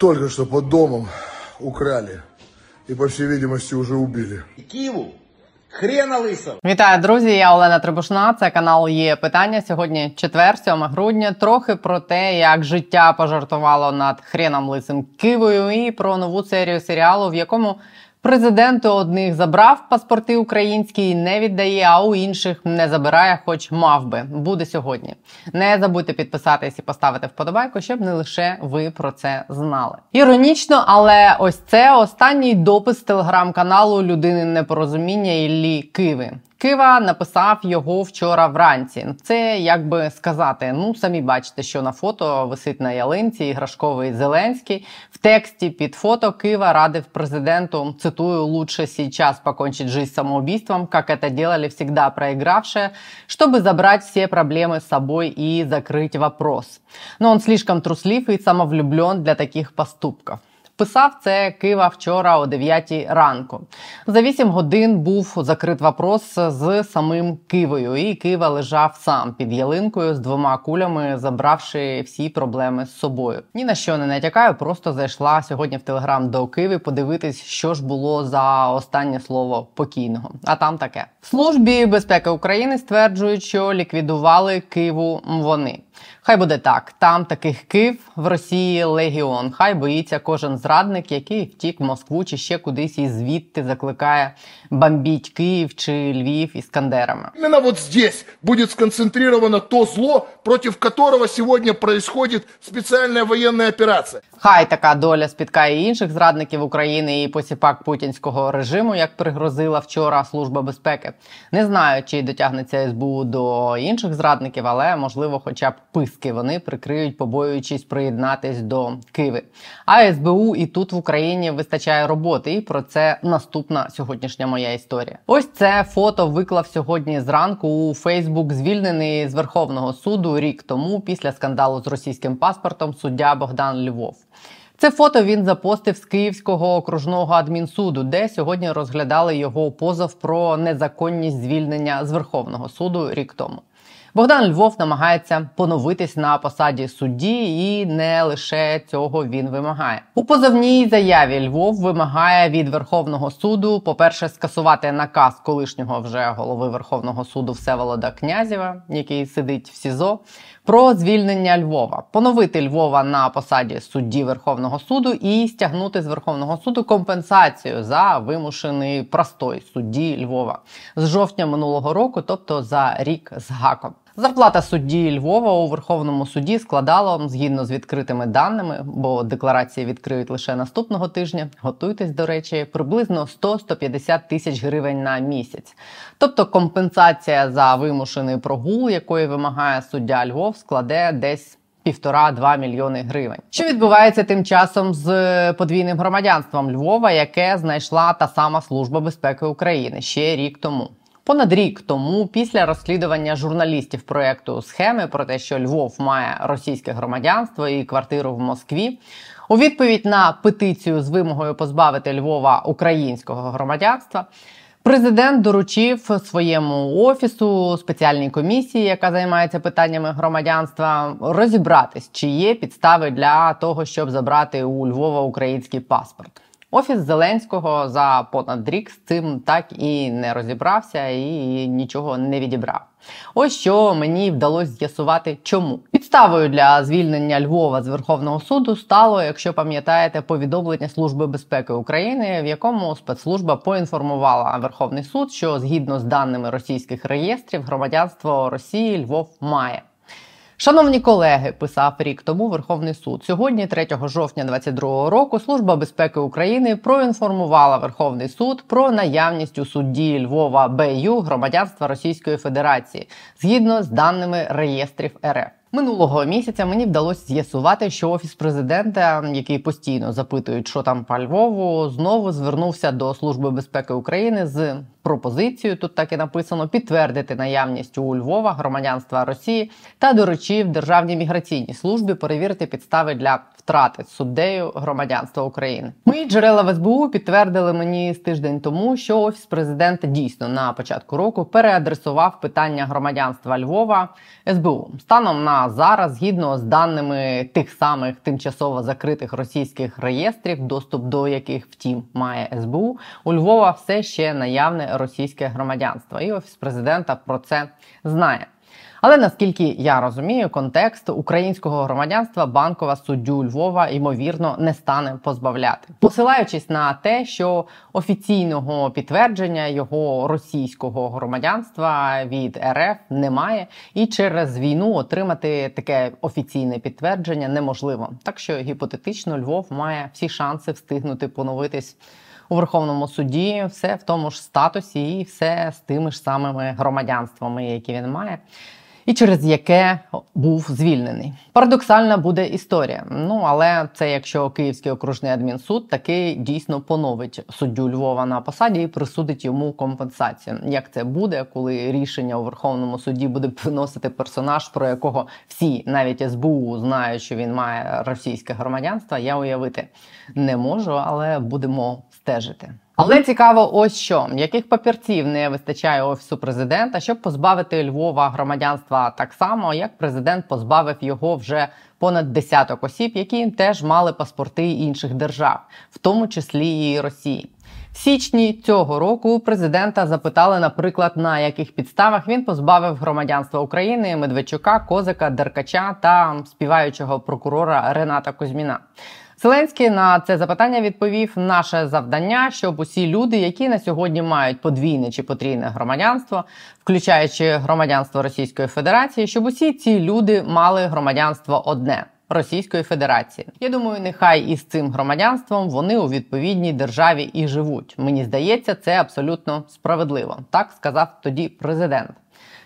Только что под домом украли. И, по всей видимости, уже убили. Киеву хрена лисого. Вітаю, друзі! Я Олена Трибушна. Це канал є питання. Сьогодні четвер, 7 грудня. Трохи про те, як життя пожартувало над хреном лисим Кивою, і про нову серію серіалу, в якому президент у одних забрав паспорти українські, не віддає, а у інших не забирає, хоч мав би. Буде сьогодні. Не забудьте підписатись і поставити вподобайку, щоб не лише ви про це знали. Іронічно, але ось це останній допис телеграм-каналу людини непорозуміння Іллі Киви. Кива написав його вчора вранці. Це як би сказати. Ну самі бачите, що на фото висить на ялинці іграшковий Зеленський. В тексті під фото Кива радив президенту. Цитую: лучше сейчас покончить жизнь самоубийством, как это делали всегда проигравшие, чтобы забрать все проблемы с собой и закрыть вопрос. Но он слишком труслив и самовлюблен для таких поступков. Писав це Кива вчора о 9 ранку. За 8 годин був закрит вопрос з самим Кивою, і Кива лежав сам під ялинкою з двома кулями, забравши всі проблеми з собою. Ні на що не натякаю, просто зайшла сьогодні в телеграм до Киви подивитись, що ж було за останнє слово покійного. А там таке в службі безпеки України стверджують, що ліквідували Киву вони. Хай буде так. Там таких кив в Росії легіон. Хай боїться кожен зрадник, який втік в Москву чи ще кудись і звідти закликає бомбіть Київ чи Львів іскандерами. Именно вот здесь будет сконцентрировано то зло, против которого сегодня происходит специальная военная операция. Хай така доля спіткає інших зрадників України і посіпак путінського режиму, як пригрозила вчора Служба безпеки. Не знаю, чи дотягнеться СБУ до інших зрадників, але можливо, хоча б писки вони прикриють, побоюючись приєднатись до Киви. А СБУ і тут в Україні вистачає роботи. І про це наступна сьогоднішня моя історія. Ось це фото виклав сьогодні зранку у Фейсбук, звільнений з Верховного суду рік тому, після скандалу з російським паспортом суддя Богдан Львов. Це фото він запостив з Київського окружного адмінсуду, де сьогодні розглядали його позов про незаконність звільнення з Верховного суду рік тому. Богдан Львов намагається поновитись на посаді судді, і не лише цього він вимагає. У позовній заяві Львов вимагає від Верховного суду, по-перше, скасувати наказ колишнього вже голови Верховного суду Всеволода Князєва, який сидить в СІЗО, про звільнення Львова, поновити Львова на посаді судді Верховного суду і стягнути з Верховного суду компенсацію за вимушений простой судді Львова з жовтня минулого року, тобто за рік з гаком. Зарплата судді Львова у Верховному суді складала згідно з відкритими даними, бо декларації відкриють лише наступного тижня. Готуйтесь, до речі, приблизно 100-150 тисяч гривень на місяць. Тобто компенсація за вимушений прогул, якої вимагає суддя Львов, складе десь. Півтора-два мільйони гривень. Що відбувається тим часом з подвійним громадянством Львова, яке знайшла та сама служба безпеки України ще рік тому. Понад рік тому, після розслідування журналістів проекту схеми про те, що Львов має російське громадянство і квартиру в Москві, у відповідь на петицію з вимогою позбавити Львова українського громадянства. Президент доручив своєму офісу спеціальній комісії, яка займається питаннями громадянства, розібратись, чи є підстави для того, щоб забрати у Львова український паспорт. Офіс Зеленського за понад рік з цим так і не розібрався і нічого не відібрав. Ось що мені вдалося з'ясувати, чому підставою для звільнення Львова з Верховного суду стало, якщо пам'ятаєте, повідомлення Служби безпеки України, в якому спецслужба поінформувала Верховний суд, що згідно з даними російських реєстрів громадянство Росії Львов має. Шановні колеги, писав рік тому Верховний суд. Сьогодні, 3 жовтня 2022 року, Служба безпеки України проінформувала Верховний суд про наявність у судді Львова БЮ громадянства Російської Федерації згідно з даними реєстрів РФ. Минулого місяця мені вдалося з'ясувати, що офіс президента, який постійно запитують, що там по Львову, знову звернувся до Служби безпеки України з пропозицію, тут так і написано, підтвердити наявність у Львова громадянства Росії та доручив Державній міграційній службі перевірити підстави для втрати суддею громадянства України. Мої джерела в СБУ підтвердили мені з тиждень тому, що офіс президента дійсно на початку року переадресував питання громадянства Львова СБУ. Станом на зараз, згідно з даними тих самих тимчасово закритих російських реєстрів, доступ до яких втім має СБУ, у Львова все ще наявне російське громадянство, і офіс президента про це знає. Але наскільки я розумію, контекст українського громадянства банкова суддю Львова ймовірно не стане позбавляти, посилаючись на те, що офіційного підтвердження його російського громадянства від РФ немає, і через війну отримати таке офіційне підтвердження неможливо. Так що гіпотетично Львов має всі шанси встигнути поновитись. У Верховному суді все в тому ж статусі, і все з тими ж самими громадянствами, які він має і через яке був звільнений. Парадоксальна буде історія. Ну але це якщо Київський окружний адмінсуд таки дійсно поновить суддю Львова на посаді і присудить йому компенсацію. Як це буде, коли рішення у Верховному суді буде приносити персонаж, про якого всі, навіть СБУ, знають, що він має російське громадянство, я уявити не можу, але будемо стежити. Але цікаво, ось що яких папірців не вистачає офісу президента, щоб позбавити Львова громадянства так само, як президент позбавив його вже понад десяток осіб, які теж мали паспорти інших держав, в тому числі і Росії. В січні цього року президента запитали, наприклад, на яких підставах він позбавив громадянства України Медведчука, Козика, Деркача та співаючого прокурора Рената Кузьміна. Зеленський на це запитання відповів: наше завдання, щоб усі люди, які на сьогодні мають подвійне чи потрійне громадянство, включаючи громадянство Російської Федерації, щоб усі ці люди мали громадянство одне. Російської Федерації. Я думаю, нехай із цим громадянством вони у відповідній державі і живуть. Мені здається, це абсолютно справедливо. Так сказав тоді президент.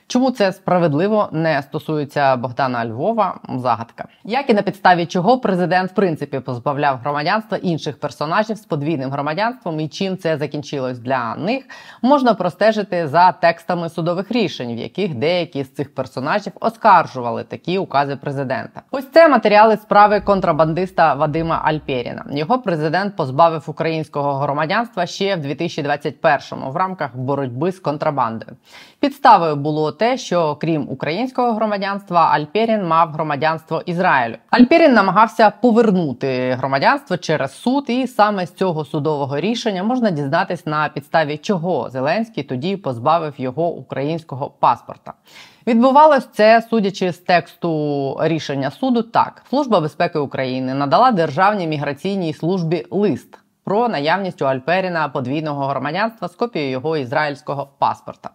Чому це справедливо не стосується Богдана Львова? Загадка, як і на підставі чого президент в принципі позбавляв громадянства інших персонажів з подвійним громадянством, і чим це закінчилось для них, можна простежити за текстами судових рішень, в яких деякі з цих персонажів оскаржували такі укази президента. Ось це матеріали справи контрабандиста Вадима Альперіна. Його президент позбавив українського громадянства ще в 2021-му в рамках боротьби з контрабандою. Підставою було те, що крім українського громадянства, Альперін мав громадянство Ізраїлю. Альперін намагався повернути громадянство через суд, і саме з цього судового рішення можна дізнатись на підставі чого Зеленський тоді позбавив його українського паспорта. Відбувалось це, судячи з тексту рішення суду, так служба безпеки України надала державній міграційній службі лист про наявність у Альперіна подвійного громадянства з копією його ізраїльського паспорта.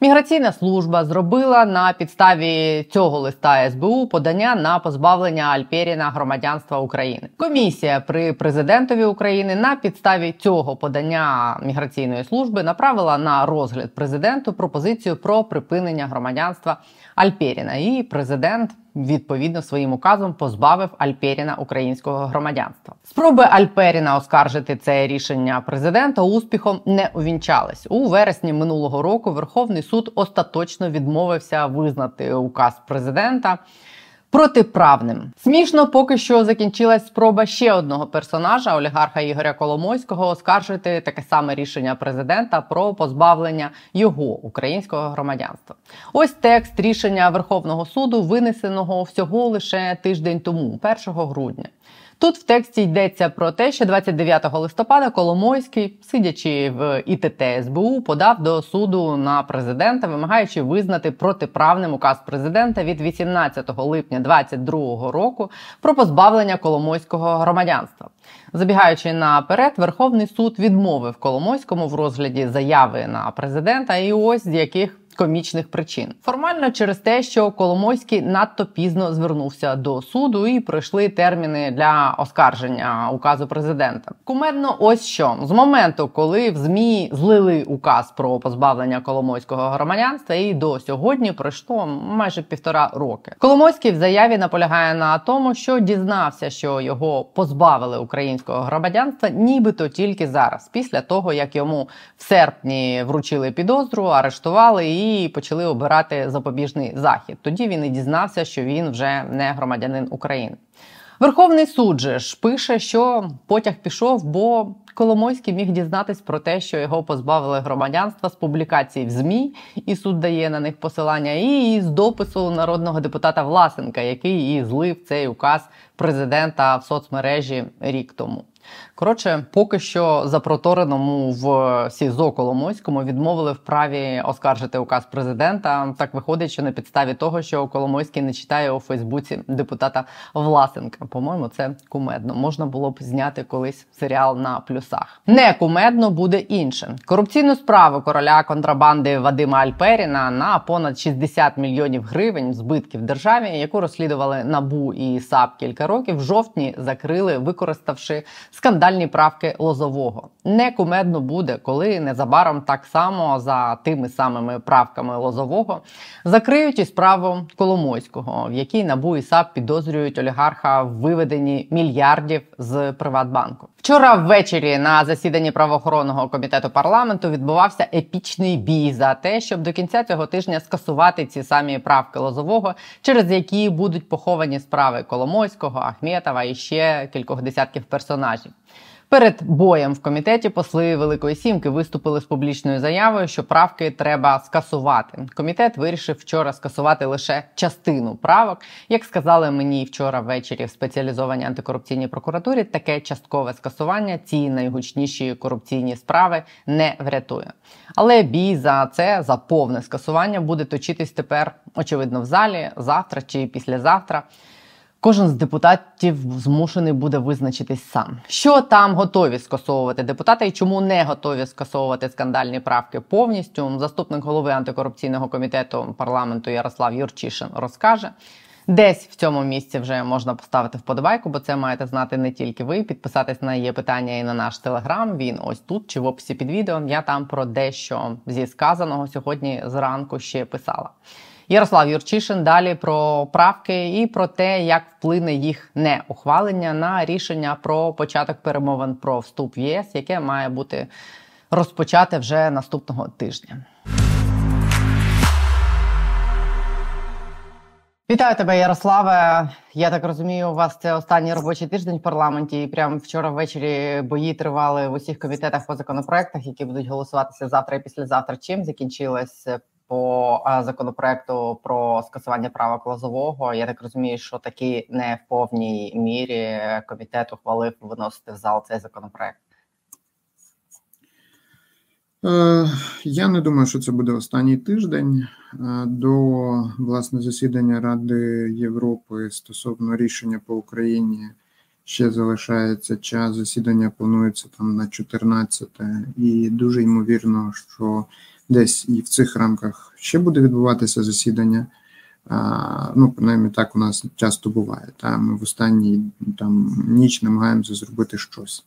Міграційна служба зробила на підставі цього листа СБУ подання на позбавлення Альперіна громадянства України. Комісія при президентові України на підставі цього подання міграційної служби направила на розгляд президенту пропозицію про припинення громадянства Альперіна. І президент відповідно своїм указом позбавив Альперіна українського громадянства. Спроби Альперіна оскаржити це рішення президента успіхом не увінчались у вересні минулого року. Верховний суд остаточно відмовився визнати указ президента протиправним. Смішно поки що закінчилась спроба ще одного персонажа олігарха Ігоря Коломойського оскаржити таке саме рішення президента про позбавлення його українського громадянства. Ось текст рішення Верховного суду, винесеного всього лише тиждень тому, 1 грудня. Тут в тексті йдеться про те, що 29 листопада Коломойський, сидячи в ІТТ СБУ, подав до суду на президента, вимагаючи визнати протиправним указ президента від 18 липня 2022 року про позбавлення Коломойського громадянства. Забігаючи наперед, Верховний суд відмовив Коломойському в розгляді заяви на президента, і ось з яких комічних причин. Формально через те, що Коломойський надто пізно звернувся до суду і пройшли терміни для оскарження указу президента. Кумедно, ось що з моменту, коли в змі злили указ про позбавлення Коломойського громадянства, і до сьогодні пройшло майже півтора роки. Коломойський в заяві наполягає на тому, що дізнався, що його позбавили українського громадянства, нібито тільки зараз, після того як йому в серпні вручили підозру, арештували і почали обирати запобіжний захід. Тоді він і дізнався, що він вже не громадянин України. Верховний суд же ж пише, що потяг пішов, бо Коломойський міг дізнатись про те, що його позбавили громадянства з публікацій в ЗМІ, і суд дає на них посилання, і з допису народного депутата Власенка, який і злив цей указ президента в соцмережі рік тому. Коротше, поки що запротореному в СІЗО Коломойському відмовили в праві оскаржити указ президента. Так виходить, що на підставі того, що Коломойський не читає у Фейсбуці депутата Власенка. По-моєму, це кумедно. Можна було б зняти колись серіал на плюсах. Не кумедно буде інше. Корупційну справу короля контрабанди Вадима Альперіна на понад 60 мільйонів гривень збитків державі, яку розслідували набу і САП кілька років. В жовтні закрили, використавши скандальні правки Лозового. Не кумедно буде, коли незабаром так само за тими самими правками Лозового закриють і справу Коломойського, в якій НАБУ і САП підозрюють олігарха в виведенні мільярдів з Приватбанку. Вчора ввечері на засіданні правоохоронного комітету парламенту відбувався епічний бій за те, щоб до кінця цього тижня скасувати ці самі правки Лозового, через які будуть поховані справи Коломойського, Ахметова і ще кількох десятків персонажів. Перед боєм в комітеті посли Великої Сімки виступили з публічною заявою, що правки треба скасувати. Комітет вирішив вчора скасувати лише частину правок. Як сказали мені вчора ввечері в спеціалізованій антикорупційній прокуратурі, таке часткове скасування ці найгучніші корупційні справи не врятує. Але бій за це за повне скасування буде точитись тепер, очевидно, в залі завтра чи післязавтра. Кожен з депутатів змушений буде визначитись сам, що там готові скасовувати депутати і чому не готові скасовувати скандальні правки повністю. Заступник голови антикорупційного комітету парламенту Ярослав Юрчишин розкаже. Десь в цьому місці вже можна поставити вподобайку, бо це маєте знати не тільки ви. Підписатись на є питання і на наш телеграм. Він ось тут чи в описі під відео. Я там про дещо зі сказаного сьогодні зранку ще писала. Ярослав Юрчишин далі про правки і про те, як вплине їх неухвалення на рішення про початок перемовин про вступ в ЄС, яке має бути розпочате вже наступного тижня. Вітаю тебе, Ярославе. Я так розумію, у вас це останній робочий тиждень в парламенті. І прямо вчора ввечері бої тривали в усіх комітетах по законопроектах, які будуть голосуватися завтра і післязавтра. Чим закінчилось по законопроекту про скасування права Лозового. Я так розумію, що таки не в повній мірі комітет ухвалив виносити в зал цей законопроект. Е, я не думаю, що це буде останній тиждень е, до власне засідання Ради Європи стосовно рішення по Україні. Ще залишається час. Засідання планується там на 14 і дуже ймовірно, що десь і в цих рамках ще буде відбуватися засідання. Ну, принаймні так у нас часто буває. Та Ми в останній там ніч намагаємося зробити щось.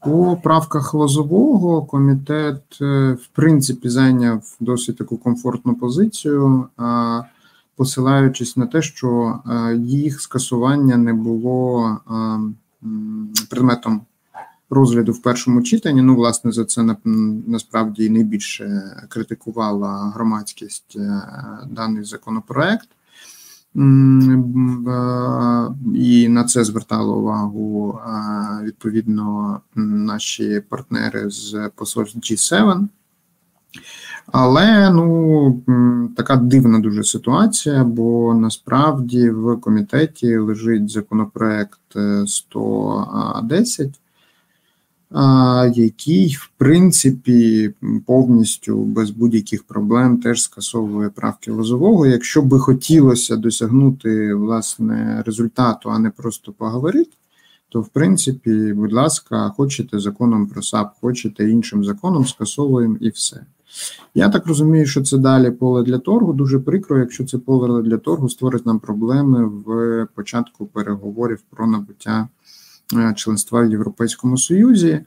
По правках Лозового комітет, е, в принципі, зайняв досить таку комфортну позицію, посилаючись на те, що їх скасування не було предметом розгляду в першому читанні. Ну, власне, за це насправді найбільше критикувала громадськість е, даний законопроект. Е, і на це звертали увагу е, відповідно наші партнери з посольств G7. Але ну така дивна дуже ситуація, бо насправді в комітеті лежить законопроект 110, який, в принципі, повністю без будь-яких проблем теж скасовує правки лозового. Якщо би хотілося досягнути власне результату, а не просто поговорити, то в принципі, будь ласка, хочете законом про САП, хочете іншим законом, скасовуємо і все. Я так розумію, що це далі поле для торгу. Дуже прикро, якщо це поле для торгу створить нам проблеми в початку переговорів про набуття членства в Європейському Союзі.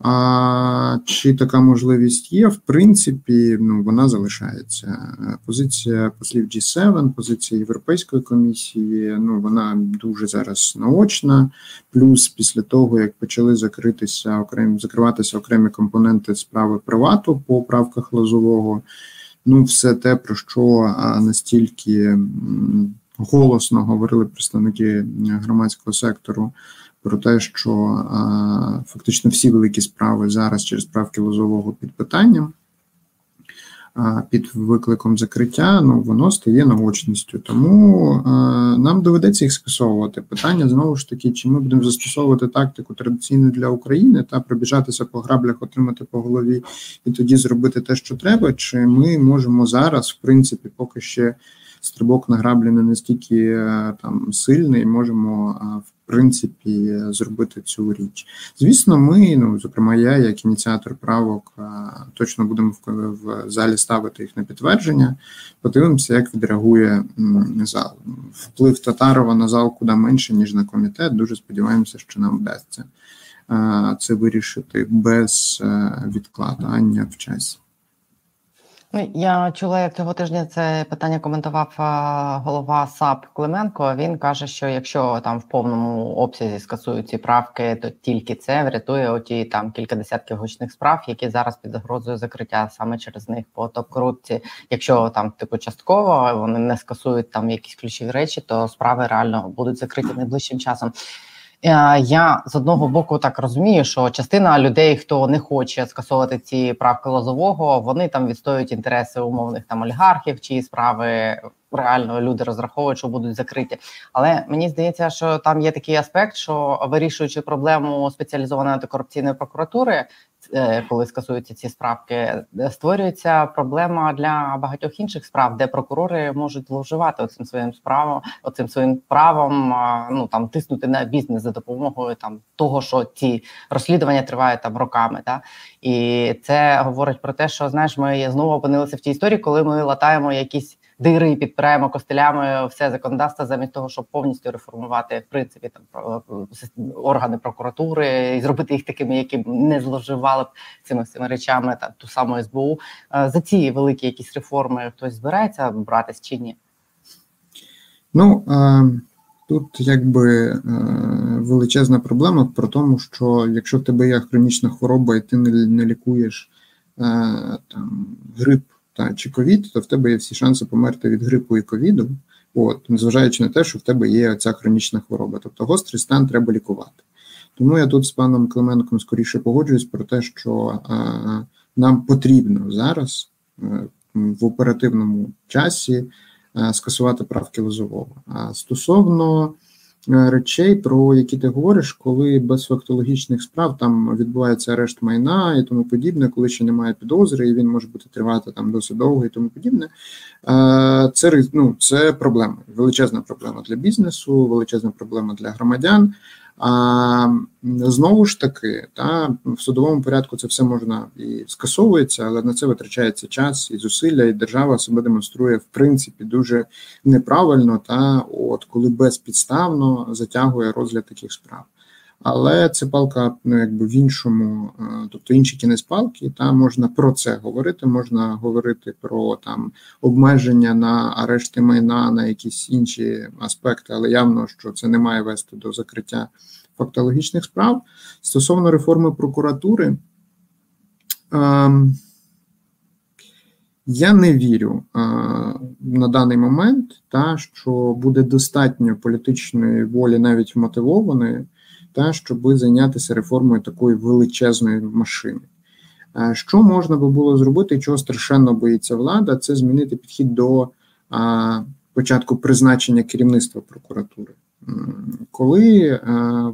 А чи така можливість є? В принципі, ну вона залишається. Позиція послів G7, позиція Європейської комісії. Ну вона дуже зараз наочна. Плюс після того як почали закритися окремі закриватися окремі компоненти справи привату по правках лозового. Ну, все те, про що настільки голосно говорили представники громадського сектору про те, що а, фактично всі великі справи зараз через правки лозового під питанням, а, під викликом закриття, ну воно стає наочністю. Тому а, нам доведеться їх скасовувати. Питання знову ж таки, чи ми будемо застосовувати тактику традиційну для України та пробіжатися по граблях, отримати по голові і тоді зробити те, що треба, чи ми можемо зараз, в принципі, поки ще. Стрибок на граблі не настільки е, там сильний, можемо в принципі зробити цю річ. Звісно, ми, ну зокрема, я, як ініціатор правок, точно будемо в залі ставити їх на підтвердження. Подивимося, як відреагує зал. Вплив Татарова на зал куди менше ніж на комітет. Дуже сподіваємося, що нам вдасться це вирішити без е, відкладання в часі. Ну, я чула, як цього тижня це питання коментував голова САП Клименко. Він каже, що якщо там в повному обсязі скасують ці правки, то тільки це врятує оті там кілька десятків гучних справ, які зараз під загрозою закриття саме через них по топ корупції. Якщо там типу частково вони не скасують там якісь ключові речі, то справи реально будуть закриті найближчим часом. Е, я з одного боку так розумію, що частина людей, хто не хоче скасовувати ці правки лозового, вони там відстоюють інтереси умовних там олігархів, чиї справи реально люди розраховують, що будуть закриті. Але мені здається, що там є такий аспект, що вирішуючи проблему спеціалізованої антикорупційної прокуратури, Е, коли скасуються ці справки, е, створюється проблема для багатьох інших справ, де прокурори можуть зловживати оцим своїм справом, оцим своїм правом, ну там тиснути на бізнес за допомогою там того, що ці розслідування тривають там роками. Та і це говорить про те, що знаєш, ми знову опинилися в тій історії, коли ми латаємо якісь дири і підпираємо костелями все законодавство замість того, щоб повністю реформувати в принципі там органи прокуратури і зробити їх такими, які не зловживали б цими всіми речами, та ту саму СБУ. Е, за ці великі якісь реформи хтось збирається братись чи ні? Ну е, тут якби е, величезна проблема про тому, що якщо в тебе є хронічна хвороба, і ти не лікуєш там грип та чи ковід, то в тебе є всі шанси померти від грипу і ковіду, от незважаючи на те, що в тебе є ця хронічна хвороба. Тобто гострий стан треба лікувати. Тому я тут з паном Клименком скоріше погоджуюсь про те, що а, нам потрібно зараз а, е, в оперативному часі а, скасувати правки лозового. А стосовно речей, про які ти говориш, коли без фактологічних справ там відбувається арешт майна і тому подібне, коли ще немає підозри, і він може бути тривати там досить довго і тому подібне. Е, це ну, це проблема, величезна проблема для бізнесу, величезна проблема для громадян. А знову ж таки, та в судовому порядку це все можна і скасовується, але на це витрачається час і зусилля, і держава себе демонструє в принципі дуже неправильно, та от коли безпідставно затягує розгляд таких справ. Але це палка ну, якби в іншому, е, тобто інші кінець палки, та можна про це говорити. Можна говорити про там обмеження на арешти майна, на якісь інші аспекти, але явно, що це не має вести до закриття фактологічних справ. Стосовно реформи прокуратури, ем, я не вірю е, на даний момент, та що буде достатньо політичної волі, навіть мотивованої та щоб зайнятися реформою такої величезної машини. Е, що можна би було зробити, чого страшенно боїться влада, це змінити підхід до початку призначення керівництва прокуратури. Коли, е,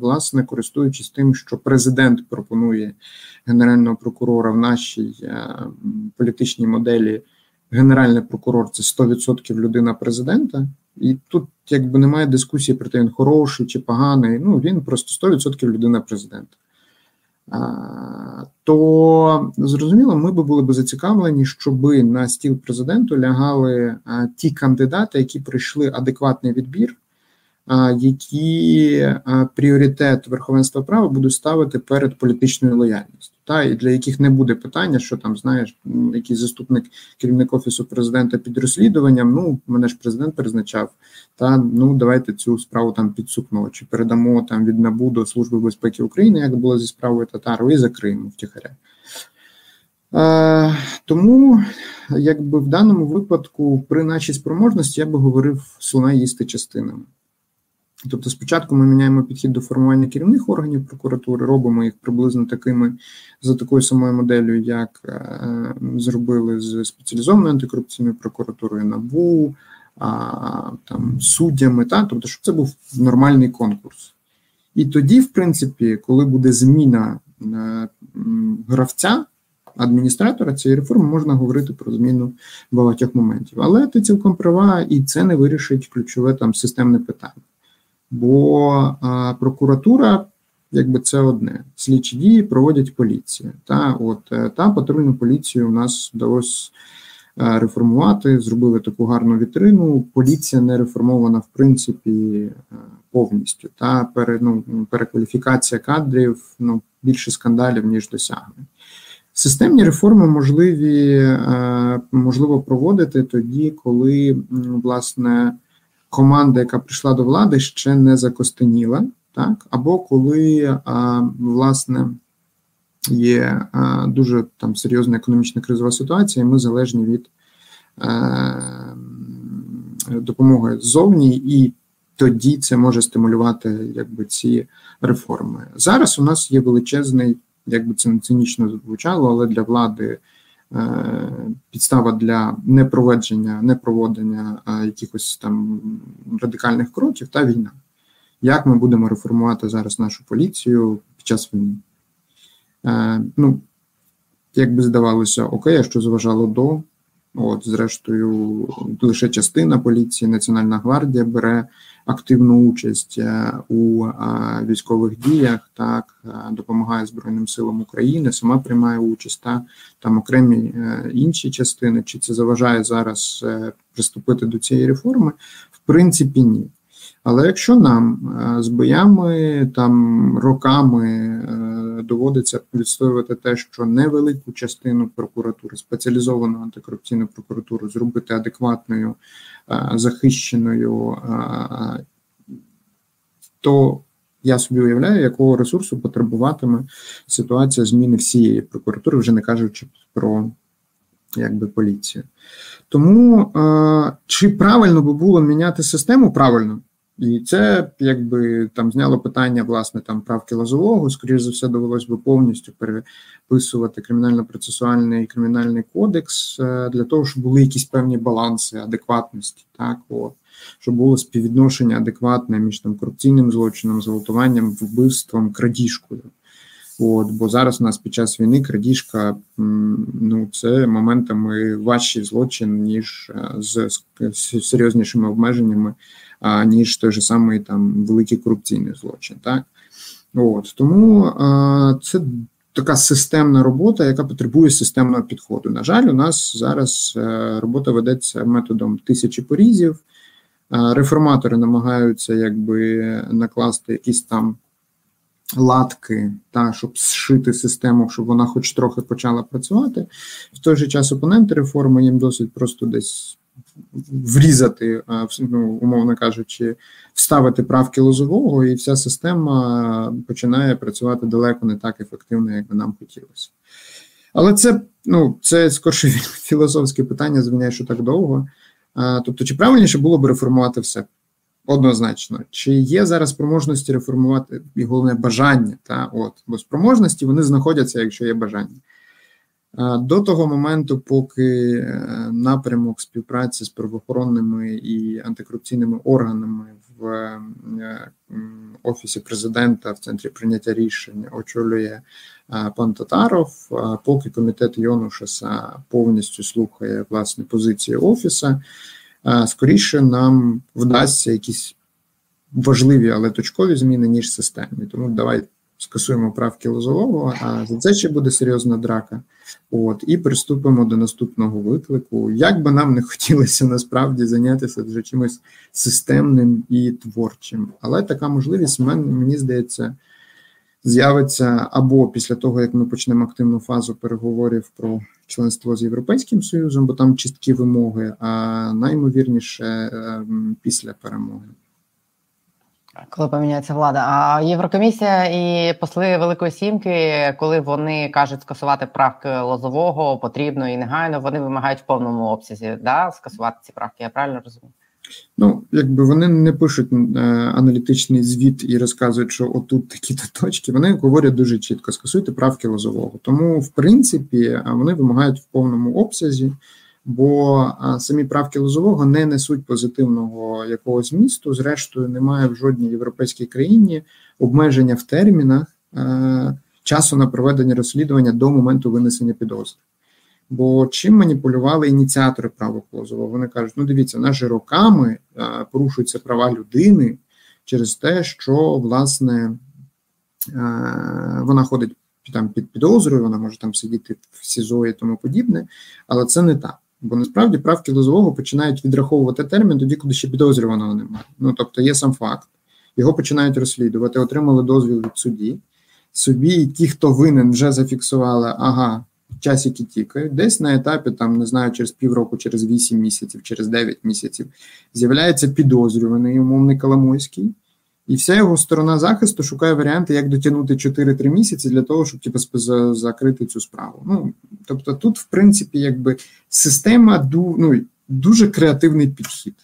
власне, користуючись тим, що президент пропонує генерального прокурора в нашій е, політичній моделі, генеральний прокурор це 100% людина президента, і тут якби немає дискусії про те, він хороший чи поганий. Ну він просто 100% людина президента. то зрозуміло, ми би були б зацікавлені, щоб на стіл президенту лягали ті кандидати, які пройшли адекватний відбір які пріоритет верховенства права будуть ставити перед політичною лояльністю, та і для яких не буде питання, що там знаєш, який заступник керівник офісу президента під розслідуванням. Ну мене ж президент призначав. Та ну давайте цю справу там підсукнули, чи передамо там від НАБУ до Служби безпеки України, як було зі справою Татару, і закриємо втіхаря. Е, тому, якби в даному випадку, при нашій спроможності я би говорив слона їсти частинами. Тобто, спочатку ми міняємо підхід до формування керівних органів прокуратури, робимо їх приблизно такими за такою самою моделлю, як е, зробили з спеціалізованою антикорупційною прокуратурою НАБУ, а, там суддями, та тобто, щоб це був нормальний конкурс. І тоді, в принципі, коли буде зміна е, гравця. Адміністратора цієї реформи можна говорити про зміну багатьох моментів, але ти цілком права, і це не вирішить ключове там системне питання бо а, прокуратура, якби це одне, слідчі дії проводять поліція. Та от е, та патрульну поліцію у нас вдалося е, реформувати, зробили таку гарну вітрину. Поліція не реформована в принципі е, повністю. Та пере, ну, перекваліфікація кадрів ну більше скандалів ніж досягнень. Системні реформи можливі можливо проводити тоді, коли власне команда, яка прийшла до влади, ще не закостеніла, так або коли а, власне є а, дуже там серйозна економічна кризова ситуація, і ми залежні від а, е, допомоги ззовні, і тоді це може стимулювати якби ці реформи. Зараз у нас є величезний, якби це не цинічно звучало, але для влади. Е, підстава для непроведення, непроводення якихось там радикальних кроків та війна. Як ми будемо реформувати зараз нашу поліцію під час війни? Е, ну, як би здавалося, окей, а що заважало до, От, зрештою, лише частина поліції, Національна гвардія бере активну участь е, у е, військових діях, так е, допомагає Збройним силам України, сама приймає участь та там окремі інші частини. Чи це заважає зараз приступити до цієї реформи? В принципі, ні. Але якщо нам з боями там роками доводиться відстоювати те, що невелику частину прокуратури, спеціалізовану антикорупційну прокуратуру, зробити адекватною, захищеною, то я собі уявляю, якого ресурсу потребуватиме ситуація зміни всієї прокуратури, вже не кажучи про якби поліцію. Тому чи правильно би було міняти систему? Правильно. І це якби там зняло питання власне там правки лазового. Скоріше за все, довелось би повністю переписувати кримінально-процесуальний і кримінальний кодекс е, для того, щоб були якісь певні баланси, адекватності, так от щоб було співвідношення адекватне між там корупційним злочином, зґвалтуванням, вбивством, крадіжкою. От, Бо зараз у нас під час війни крадіжка ну, це моментами важчий злочин, ніж е, з, з серйознішими обмеженнями ніж той же самий там великий корупційний злочин. Так от тому це така системна робота, яка потребує системного підходу. На жаль, у нас зараз е, робота ведеться методом тисячі порізів. Реформатори намагаються якби накласти якісь там латки, та щоб зшити систему, щоб вона хоч трохи почала працювати. В той же час опоненти реформи їм досить просто десь врізати, ну, умовно кажучи, вставити правки лозового, і вся система починає працювати далеко не так ефективно, як би нам хотілося. Але це ну, це скорше філософське питання, звиняє, що так довго. Тобто, чи правильніше було б реформувати все? Однозначно, чи є зараз спроможності реформувати і головне бажання, та от бо спроможності вони знаходяться, якщо є бажання. До того моменту, поки е, напрямок співпраці з правоохоронними і антикорупційними органами в е, офісі президента в центрі прийняття рішень очолює е, пан Татаров, поки комітет Йонушаса повністю слухає власне позиції офіса, скоріше нам вдасться якісь важливі, але точкові зміни ніж системні. Тому давай скасуємо правки Лозового, а за це ще буде серйозна драка. От і приступимо до наступного виклику. Як би нам не хотілося насправді зайнятися вже чимось системним і творчим, але така можливість мені здається з'явиться або після того, як ми почнемо активну фазу переговорів про членство з Європейським Союзом, бо там чіткі вимоги, а наймовірніше ем, після перемоги. Коли поміняється влада, а Єврокомісія і посли Великої Сімки, коли вони кажуть скасувати правки лозового потрібно і негайно, вони вимагають в повному обсязі да, скасувати ці правки. Я правильно розумію? Ну, якби вони не пишуть е, аналітичний звіт і розказують, що отут такі-то точки. Вони говорять дуже чітко: скасуйте правки лозового. Тому, в принципі, вони вимагають в повному обсязі бо самі правки Лозового не несуть позитивного якогось змісту. Зрештою, немає в жодній європейській країні обмеження в термінах е, часу на проведення розслідування до моменту винесення підозри. Бо чим маніпулювали ініціатори правок Лозового? Вони кажуть: ну дивіться, наші роками е, порушуються права людини через те, що власне е, вона ходить там під підозрою, вона може там сидіти в СІЗО і тому подібне, але це не так. Бо насправді правки лозового починають відраховувати термін тоді, коли ще підозрюваного немає. Ну тобто є сам факт, його починають розслідувати, отримали дозвіл від судді. Собі ті, хто винен, вже зафіксували, ага, часики тікають. Десь на етапі, там не знаю, через півроку, через 8 місяців, через 9 місяців з'являється підозрюваний умовний Коломойський. І вся його сторона захисту шукає варіанти, як дотягнути 4-3 місяці для того, щоб типу, закрити цю справу. Ну тобто, тут, в принципі, якби система ну, дуже креативний підхід.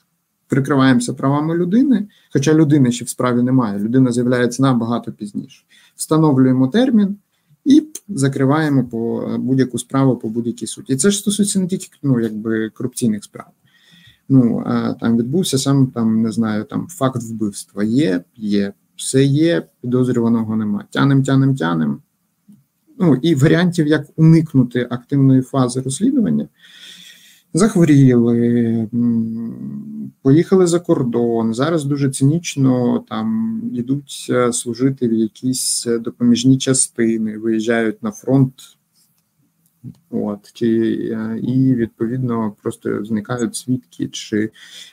Прикриваємося правами людини, хоча людини ще в справі немає. Людина з'являється набагато пізніше. Встановлюємо термін і закриваємо по будь-яку справу по будь-якій суті. І це ж стосується не тільки ну, якби корупційних справ ну там відбувся сам там, не знаю, там факт вбивства. Є, є, все є, підозрюваного немає. Тянем, тянем, тянем. Ну і варіантів, як уникнути активної фази розслідування. Захворіли, поїхали за кордон. Зараз дуже цинічно там йдуть е, служити в якісь допоміжні частини, виїжджають на фронт От чи е, і відповідно просто зникають свідки чи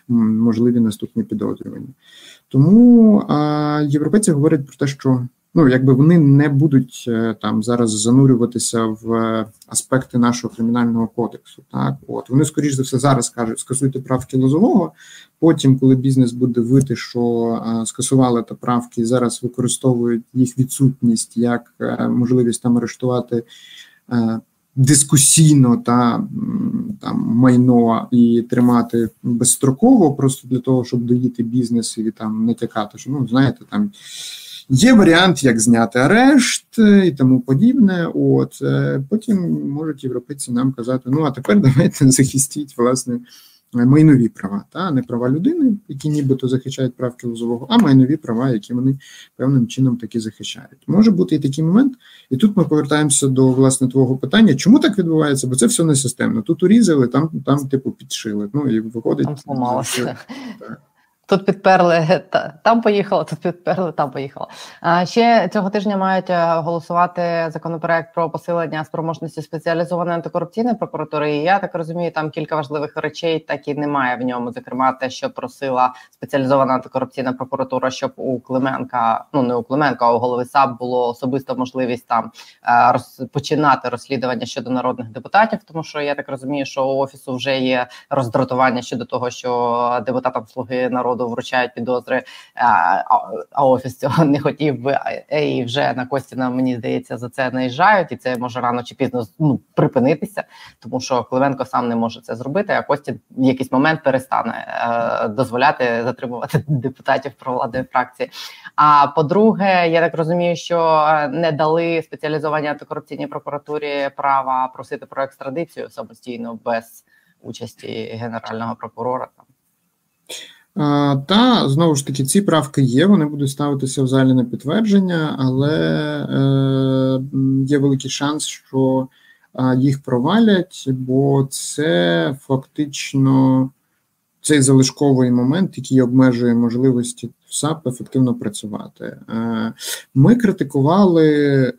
можливі наступні підозрювання. Тому а, європейці говорять про те, що ну якби вони не будуть е, там зараз занурюватися в аспекти нашого кримінального кодексу. Так, от вони скоріш за все зараз кажуть, скасуйте правки лозового. Потім, коли бізнес буде вити, що а, скасували та правки, і зараз використовують їх відсутність як а, е, можливість там арештувати. Дискусійно та там майно і тримати безстроково, просто для того, щоб доїти бізнес і там натякати, що ну знаєте, там є варіант, як зняти арешт і тому подібне. От е, потім можуть європейці нам казати: ну а тепер давайте захистіть власне майнові права, та не права людини, які нібито захищають правки лозового, а майнові права, які вони певним чином таки захищають. Може бути і такий момент, і тут ми повертаємося до власне твого питання, чому так відбувається? Бо це все не системно. Тут урізали, там там типу підшили. Ну і виходить там сломалося. Так. Тут підперли там поїхала, тут підперли, там поїхала. А ще цього тижня мають е, голосувати законопроект про посилення спроможності спеціалізованої антикорупційної прокуратури. І я так розумію, там кілька важливих речей так і немає в ньому. Зокрема, те, що просила спеціалізована антикорупційна прокуратура, щоб у Клименка, ну не у Клименка, а у голови САП було особисто можливість там е, розпочинати розслідування щодо народних депутатів. Тому що я так розумію, що у офісу вже є роздратування щодо того, що депутатам слуги народу народу вручають підозри, а, офіс цього не хотів би. І вже на Костіна, мені здається, за це наїжджають, і це може рано чи пізно ну, припинитися, тому що Кливенко сам не може це зробити. А Костін в якийсь момент перестане е, дозволяти затримувати депутатів провладної фракції. А по-друге, я так розумію, що е, не дали спеціалізованій антикорупційній прокуратурі права просити про екстрадицію самостійно без участі генерального прокурора. Там та знову ж таки, ці правки є, вони будуть ставитися в залі на підтвердження, але е, є великий шанс, що їх провалять, бо це фактично цей залишковий момент, який обмежує можливості САП ефективно працювати. Ми критикували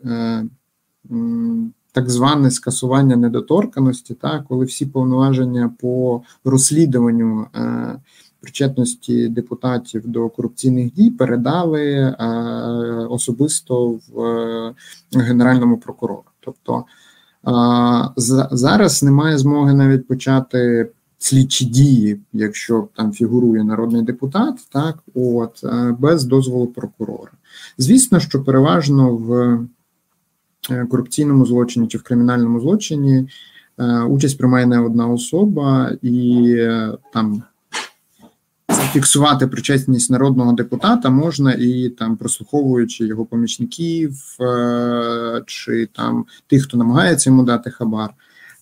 так зване скасування недоторканості, так, коли всі повноваження по розслідуванню причетності депутатів до корупційних дій передали особисто в генеральному прокурору. Тобто зараз немає змоги навіть почати слідчі дії, якщо там фігурує народний депутат, так от е, без дозволу прокурора. Звісно, що переважно в е, корупційному злочині чи в кримінальному злочині е, участь приймає не одна особа і там зафіксувати причетність народного депутата можна і там прослуховуючи його помічників е, чи там тих, хто намагається йому дати хабар.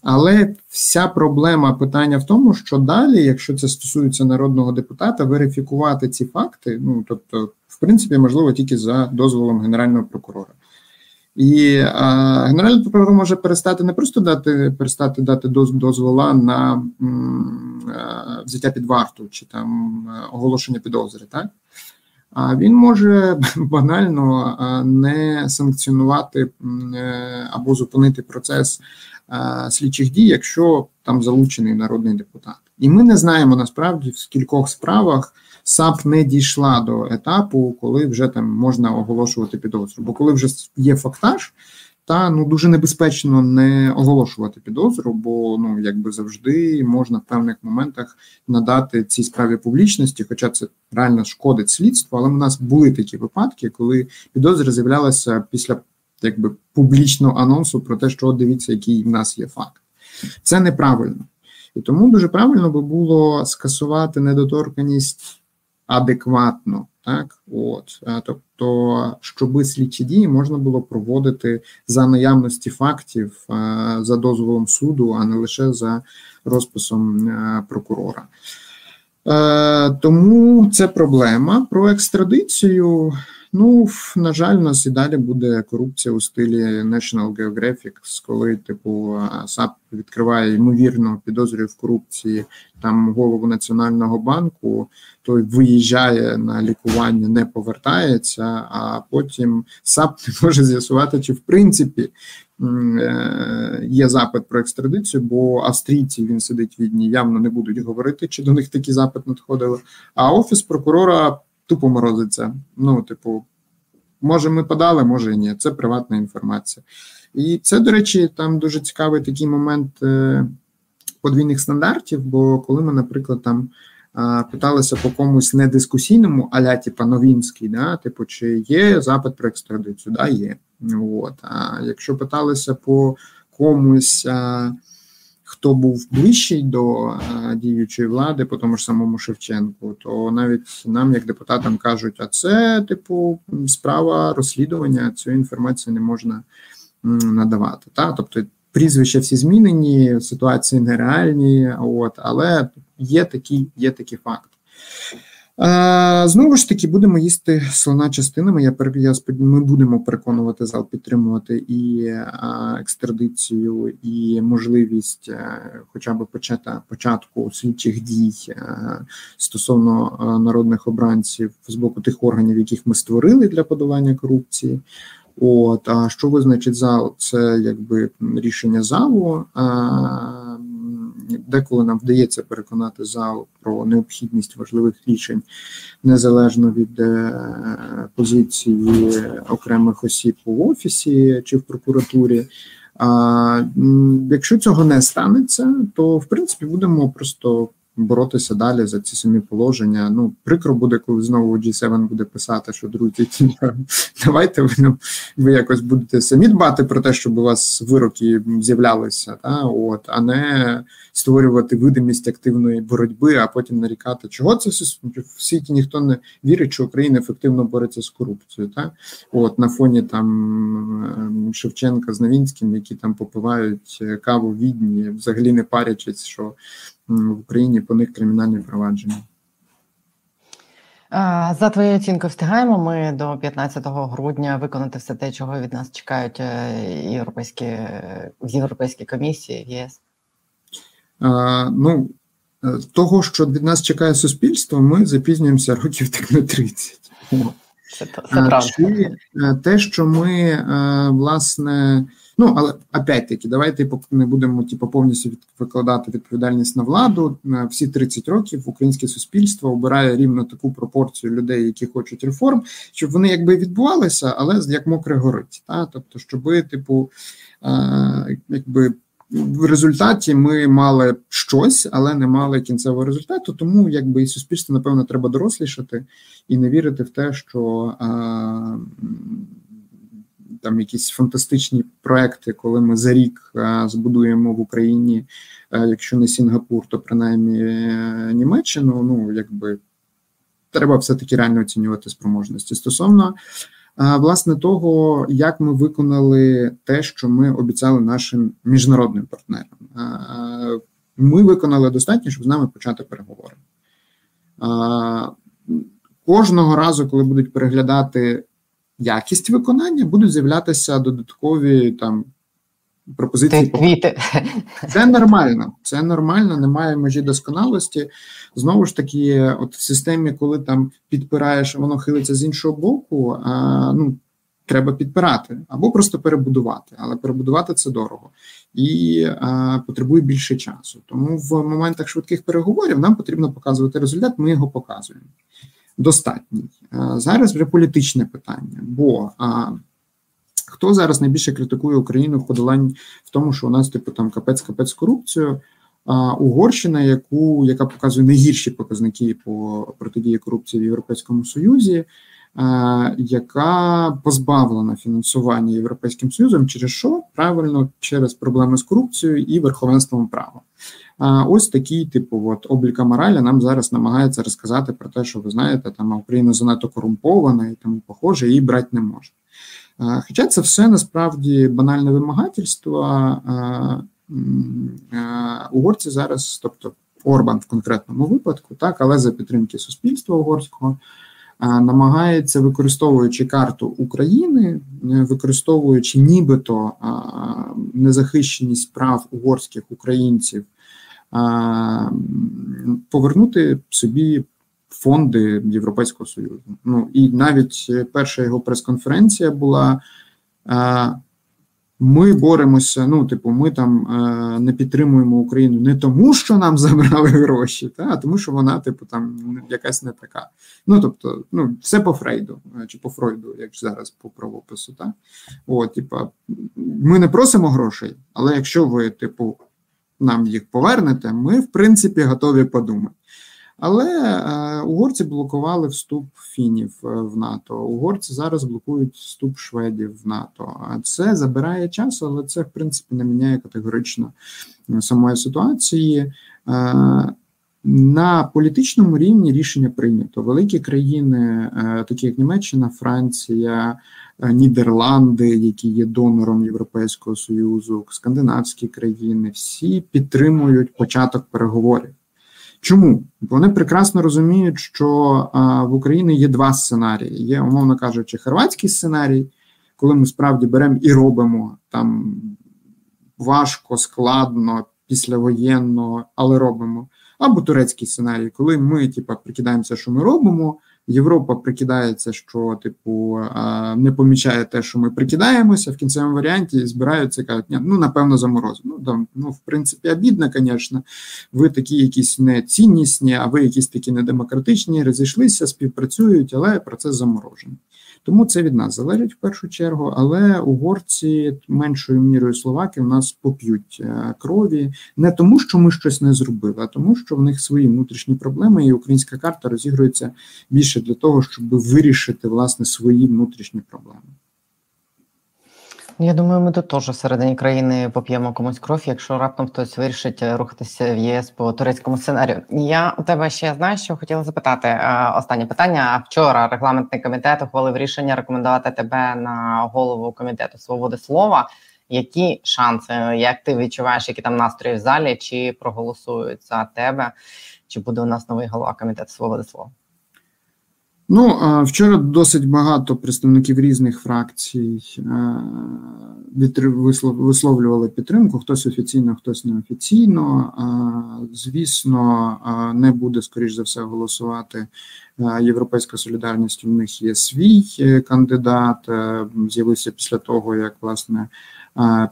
Але вся проблема питання в тому, що далі, якщо це стосується народного депутата, верифікувати ці факти, ну тобто, в принципі, можливо, тільки за дозволом генерального прокурора. І а, Генеральний прокурор може перестати не просто дати перестати дати доз, дозвола на м, взяття під варту чи там оголошення підозри, так? А він може банально не санкціонувати е, або зупинити процес слідчих дій, якщо там залучений народний депутат. І ми не знаємо насправді в скількох справах САП не дійшла до етапу, коли вже там можна оголошувати підозру. Бо коли вже є фактаж, та ну дуже небезпечно не оголошувати підозру, бо ну якби завжди можна в певних моментах надати цій справі публічності, хоча це реально шкодить слідству. Але в нас були такі випадки, коли підозра з'являлася після якби публічного анонсу про те, що дивіться, який в нас є факт. Це неправильно. І тому дуже правильно би було скасувати недоторканість адекватно, так от тобто, щоби слідчі дії можна було проводити за наявності фактів за дозволом суду, а не лише за розписом прокурора. Е, тому це проблема про екстрадицію. Ну, на жаль, у нас і далі буде корупція у стилі National Geographic, коли, типу, САП відкриває ймовірно підозрює в корупції там голову Національного банку, той виїжджає на лікування, не повертається, а потім САП не може з'ясувати, чи в принципі е, є запит про екстрадицію, бо австрійці він сидить в відні, явно не будуть говорити, чи до них такий запит надходили. А офіс прокурора тупо морозиться. Ну, типу, може, ми подали, може і ні. Це приватна інформація. І це, до речі, там дуже цікавий такий момент е, подвійних стандартів. Бо коли ми, наприклад, там питалися по комусь недискусійному, аля типа Новінський, да, типу, чи є запит про екстрадицію? Да, є. От. А якщо питалися по комусь. Хто був ближчий до е, діючої влади, по тому ж самому Шевченку, то навіть нам, як депутатам, кажуть, а це типу справа розслідування цю інформацію не можна надавати. Та? Тобто прізвища всі змінені, ситуації нереальні, от, але є такі, є такі факти. Знову ж таки, будемо їсти слона частинами. Я я ми будемо переконувати зал підтримувати і екстрадицію, і можливість, е, хоча б почата початку слідчих дій е, стосовно е, народних обранців з боку тих органів, яких ми створили для подолання корупції. От а що визначить зал? Це якби рішення залу. А, Деколи нам вдається переконати зал про необхідність важливих рішень незалежно від е, позиції окремих осіб у офісі чи в прокуратурі. А якщо цього не станеться, то в принципі будемо просто боротися далі за ці самі положення. Ну, прикро буде, коли знову G7 буде писати, що друзі, давайте ви ну, ви якось будете самі дбати про те, щоб у вас вироки з'являлися, та от, а не створювати видимість активної боротьби, а потім нарікати, чого це все в світі ніхто не вірить, що Україна ефективно бореться з корупцією. Та от на фоні там ем, Шевченка з Новінським, які там попивають каву в відні, взагалі не парячись, що в Україні по них кримінальні провадження. За твоєю оцінкою, встигаємо ми до 15 грудня виконати все те, чого від нас чекають е, європейські в Європейській комісії в ЄС? А, Ну того, що від нас чекає суспільство, ми запізнюємося років так на 30. Це, це правда. Чи те, що ми власне. Ну, але опять-таки, давайте не будемо типу, повністю викладати відповідальність на владу. Всі 30 років українське суспільство обирає рівно таку пропорцію людей, які хочуть реформ, щоб вони якби відбувалися, але як мокре горить. Та? Тобто, щоби, типу, якби. В результаті ми мали щось, але не мали кінцевого результату. Тому якби і суспільство, напевно, треба дорослішати і не вірити в те, що а, там якісь фантастичні проекти, коли ми за рік збудуємо в Україні, якщо не Сінгапур, то принаймні е, Німеччину. Ну якби треба все таки реально оцінювати спроможності стосовно власне того, як ми виконали те, що ми обіцяли нашим міжнародним партнерам. Ми виконали достатньо, щоб з нами почати переговори. Кожного разу, коли будуть переглядати якість виконання, будуть з'являтися додаткові там пропозиції. Квіти. Це нормально, це нормально, немає межі досконалості. Знову ж таки, от в системі, коли там підпираєш, воно хилиться з іншого боку, а, ну, треба підпирати або просто перебудувати, але перебудувати це дорого і а, потребує більше часу. Тому в моментах швидких переговорів нам потрібно показувати результат, ми його показуємо. Достатній. Зараз вже політичне питання, бо Хто зараз найбільше критикує Україну в подоланні в тому, що у нас типу там капець-капець з корупцією? А Угорщина, яку яка показує найгірші показники по протидії корупції в Європейському Союзі, а, яка позбавлена фінансування Європейським Союзом, через що правильно через проблеми з корупцією і верховенством права. А ось такий, типу, от обліка моралі нам зараз намагається розказати про те, що ви знаєте, там Україна занадто корумпована і тому похоже, її брати не може. Хоча це все насправді банальне вимагательство. Угорці зараз, тобто Орбан в конкретному випадку, так, але за підтримки суспільства угорського, намагається, використовуючи карту України, використовуючи нібито незахищеність прав угорських українців, повернути собі фонди Європейського Союзу. Ну і навіть перша його прес-конференція була. Ми боремося. Ну, типу, ми там не підтримуємо Україну не тому, що нам забрали гроші, та а тому, що вона, типу, там якась не така. Ну тобто, ну все по Фрейду чи по Фройду, як зараз по правопису. Та от, типа, ми не просимо грошей, але якщо ви, типу, нам їх повернете, ми в принципі готові подумати. Але е, угорці блокували вступ фінів е, в НАТО. Угорці зараз блокують вступ шведів в НАТО. А це забирає час, але це в принципі не міняє категорично е, самої ситуації. На політичному рівні рішення прийнято. Великі країни, такі як Німеччина, Франція, Нідерланди, які є донором Європейського союзу, скандинавські країни, всі підтримують початок переговорів. Чому вони прекрасно розуміють, що в Україні є два сценарії: є, умовно кажучи, хорватський сценарій, коли ми справді беремо і робимо там важко, складно, післявоєнно, але робимо. Або турецький сценарій, коли ми, типа, прикидаємося, що ми робимо. Європа прикидається, що типу не помічає те, що ми прикидаємося в кінцевому варіанті, збираються і кажуть, ну напевно, заморозимо. Ну там ну в принципі обідно, звісно. Ви такі якісь не ціннісні, а ви якісь такі недемократичні, розійшлися, співпрацюють, але процес заморожений. Тому це від нас залежить в першу чергу. Але угорці меншою мірою словаки в нас поп'ють е, крові не тому, що ми щось не зробили, а тому, що в них свої внутрішні проблеми, і українська карта розігрується більше для того, щоб вирішити власне свої внутрішні проблеми. Я думаю, ми тут теж всередині країни поп'ємо комусь кров, якщо раптом хтось вирішить е, рухатися в ЄС по турецькому сценарію. Я у тебе ще знаю, що хотіла запитати. Е, останнє питання. Вчора регламентний комітет ухвалив рішення рекомендувати тебе на голову комітету свободи слова. Які шанси, як ти відчуваєш, які там настрої в залі? Чи проголосують за тебе? Чи буде у нас новий голова комітету свободи слова? Ну, вчора досить багато представників різних фракцій висловлювали підтримку. Хтось офіційно, хтось неофіційно. Звісно, не буде скоріш за все голосувати Європейська солідарність. У них є свій е, кандидат. Е, з'явився після того, як власне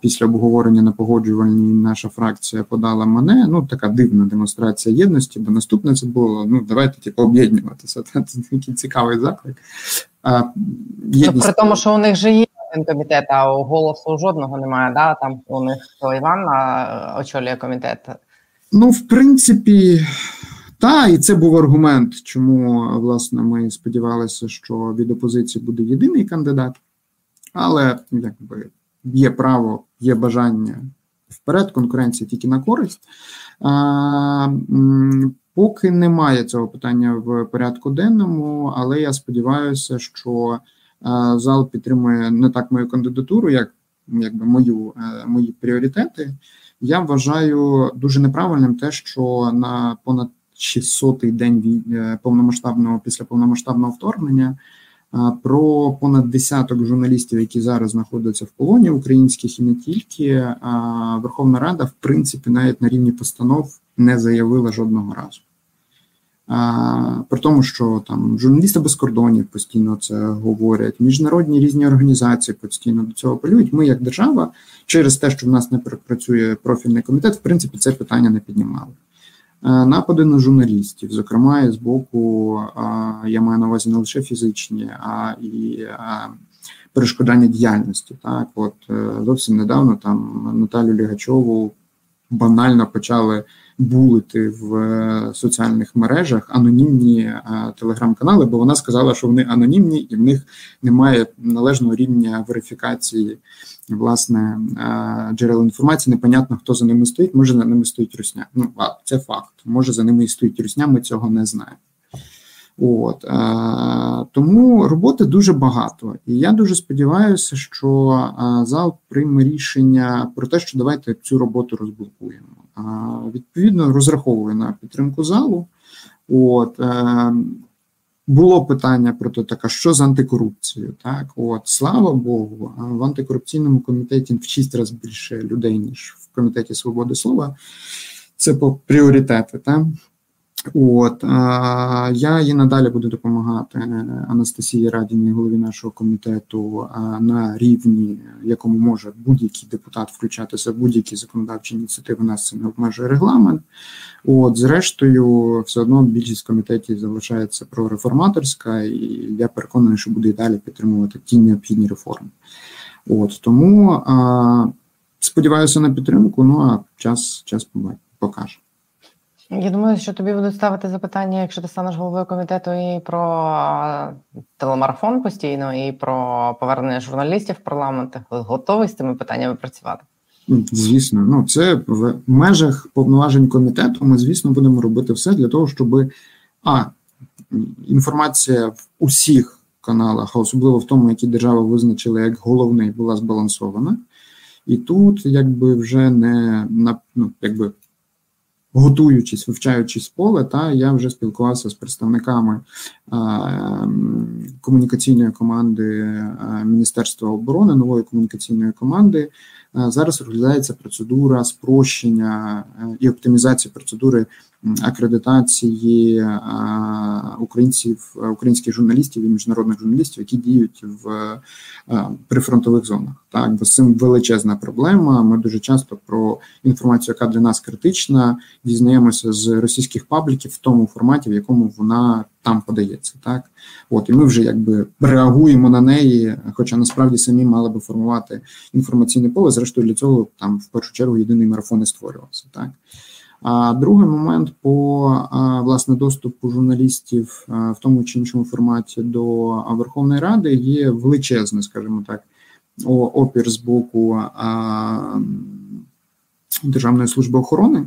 після обговорення на погоджувальній наша фракція подала мене. Ну така дивна демонстрація єдності, бо наступне це було. Ну давайте типу, об'єднуватися. Це такий цікавий заклик. А, єдність... При тому, що у них же є один комітет, а у голосу жодного немає. Да? Там у них то Іван очолює комітет. Ну, в принципі. Та, і це був аргумент, чому власне ми сподівалися, що від опозиції буде єдиний кандидат, але якби є право, є бажання вперед, конкуренція тільки на користь. Поки немає цього питання в порядку денному, але я сподіваюся, що зал підтримує не так мою кандидатуру, як якби мою мої пріоритети. Я вважаю дуже неправильним те, що на понад 600-й день е, повномасштабного після повномасштабного вторгнення про понад десяток журналістів, які зараз знаходяться в полоні українських і не тільки Верховна Рада, в принципі, навіть на рівні постанов не заявила жодного разу. При тому, що там журналісти без кордонів постійно це говорять, міжнародні різні організації постійно до цього апелюють. Ми, як держава, через те, що в нас не працює профільний комітет, в принципі, це питання не піднімали. Е, напади на журналістів, зокрема, з боку я маю на увазі не лише фізичні, а і перешкоджання діяльності. Так, от е, зовсім недавно там Наталю Лігачову банально почали булити в е, соціальних мережах анонімні телеграм-канали, бо вона сказала, що вони анонімні і в них немає належного рівня верифікації власне джерел інформації. Непонятно, хто за ними стоїть. Може за ними стоїть русня. Ну а це факт. Може за ними і стоїть русня. Ми цього не знаємо. От е, тому роботи дуже багато, і я дуже сподіваюся, що е, зал прийме рішення про те, що давайте цю роботу розблокуємо. Е, відповідно, розраховую на підтримку залу. От е, було питання про те, так, а що з антикорупцією? Так, от слава Богу, в антикорупційному комітеті в шість разів більше людей ніж в комітеті свободи слова. Це по пріоритети. Так? От я і надалі буду допомагати Анастасії Радіній, голові нашого комітету, на рівні, якому може будь-який депутат включатися будь-які законодавчі ініціативи. Нас це не обмежує регламент. От, зрештою, все одно більшість комітетів залишається прореформаторська, і я переконаний, що буде і далі підтримувати ті необхідні реформи. От тому а, сподіваюся на підтримку. Ну а час час покаже. Я думаю, що тобі будуть ставити запитання, якщо ти станеш головою комітету, і про телемарафон постійно, і про повернення журналістів в парламент. Готовий з цими питаннями працювати? Звісно, ну це в межах повноважень комітету. Ми, звісно, будемо робити все для того, щоб а інформація в усіх каналах, а особливо в тому, які держава визначила як головний, була збалансована. І тут, якби вже не на ну, якби готуючись, вивчаючись поле, та я вже спілкувався з представниками комунікаційної команди Міністерства оборони, нової комунікаційної команди. Зараз розглядається процедура спрощення і оптимізації процедури акредитації українців, українських журналістів і міжнародних журналістів, які діють в прифронтових зонах. Так, бо з цим величезна проблема. Ми дуже часто про інформацію, яка для нас критична, дізнаємося з російських пабліків в тому форматі, в якому вона там подається. Так, от і ми вже якби реагуємо на неї, хоча насправді самі мали би формувати інформаційне поле. Зрештою, для цього там в першу чергу єдиний марафон і створювався. Так. А другий момент по власне доступу журналістів в тому чи іншому форматі до Верховної Ради є величезний, скажімо так, опір з боку Державної служби охорони.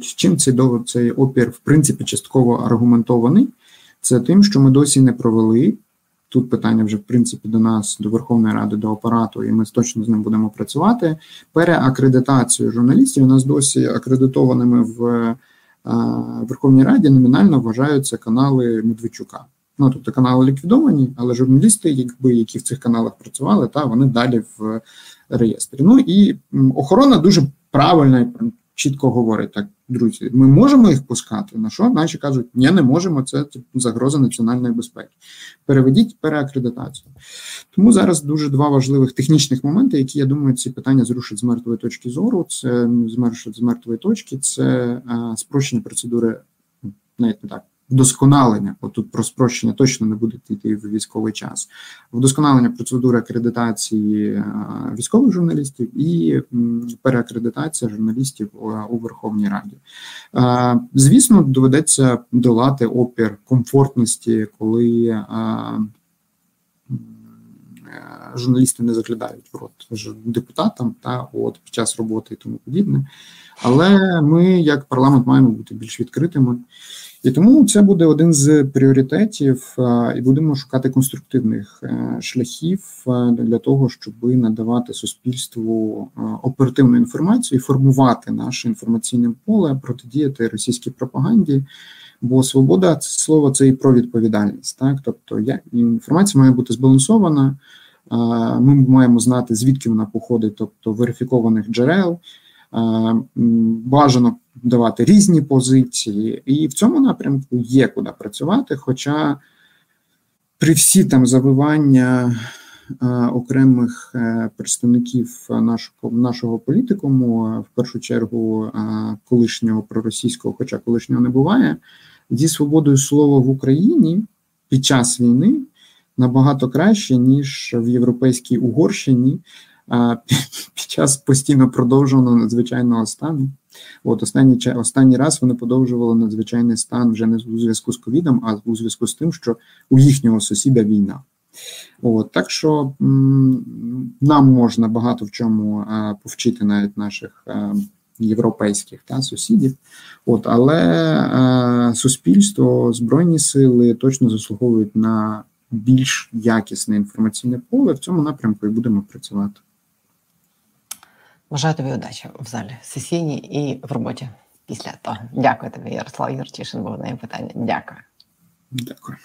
Чим цей цей опір в принципі частково аргументований? Це тим, що ми досі не провели Тут питання вже в принципі до нас, до Верховної Ради, до апарату, і ми точно з ним будемо працювати. Переакредитацію журналістів у нас досі акредитованими в Верховній Раді номінально вважаються канали Медведчука. Ну тобто канали ліквідовані, але журналісти, якби які в цих каналах працювали, та вони далі в реєстрі. Ну і охорона дуже правильно і чітко говорить так, друзі. Ми можемо їх пускати. На що наші кажуть, ні, не можемо. Це загроза національної безпеки. Переведіть переакредитацію. Тому зараз дуже два важливих технічних моменти, які я думаю, ці питання зрушать з мертвої точки зору. Це змершить з мертвої точки, це а, спрощення процедури, навіть не так. Вдосконалення, от тут про спрощення точно не буде йти в військовий час, вдосконалення процедури акредитації військових журналістів і переакредитація журналістів у Верховній Раді. Звісно, доведеться долати опір комфортності, коли журналісти не заглядають в рот депутатам та от під час роботи і тому подібне. Але ми, як парламент, маємо бути більш відкритими. І тому це буде один з пріоритетів, і будемо шукати конструктивних е, шляхів е, для того, щоб надавати суспільству е, оперативну інформацію, формувати наше інформаційне поле, протидіяти російській пропаганді. Бо свобода слова це і про відповідальність. Так, тобто, я інформація має бути збалансована. Ми маємо знати звідки вона походить, тобто верифікованих джерел. Бажано давати різні позиції, і в цьому напрямку є куди працювати. Хоча при всі там завивання окремих е, представників нашого нашого політикуму, в першу чергу колишнього проросійського, хоча колишнього не буває, зі свободою слова в Україні під час війни набагато краще ніж в європейській Угорщині під час постійно продовжуваного надзвичайного стану. От останній останній раз вони подовжували надзвичайний стан вже не у зв'язку з ковідом, а у зв'язку з тим, що у їхнього сусіда війна. От так що нам можна багато в чому а, повчити навіть наших а, європейських та сусідів. От але а, суспільство, збройні сили точно заслуговують на більш якісне інформаційне поле. В цьому напрямку і будемо працювати. Бажаю тобі удачі в залі сесійній і в роботі після того. Дякую тобі, Ярослав Юрчишин, був на питання. Дякую. Дякую.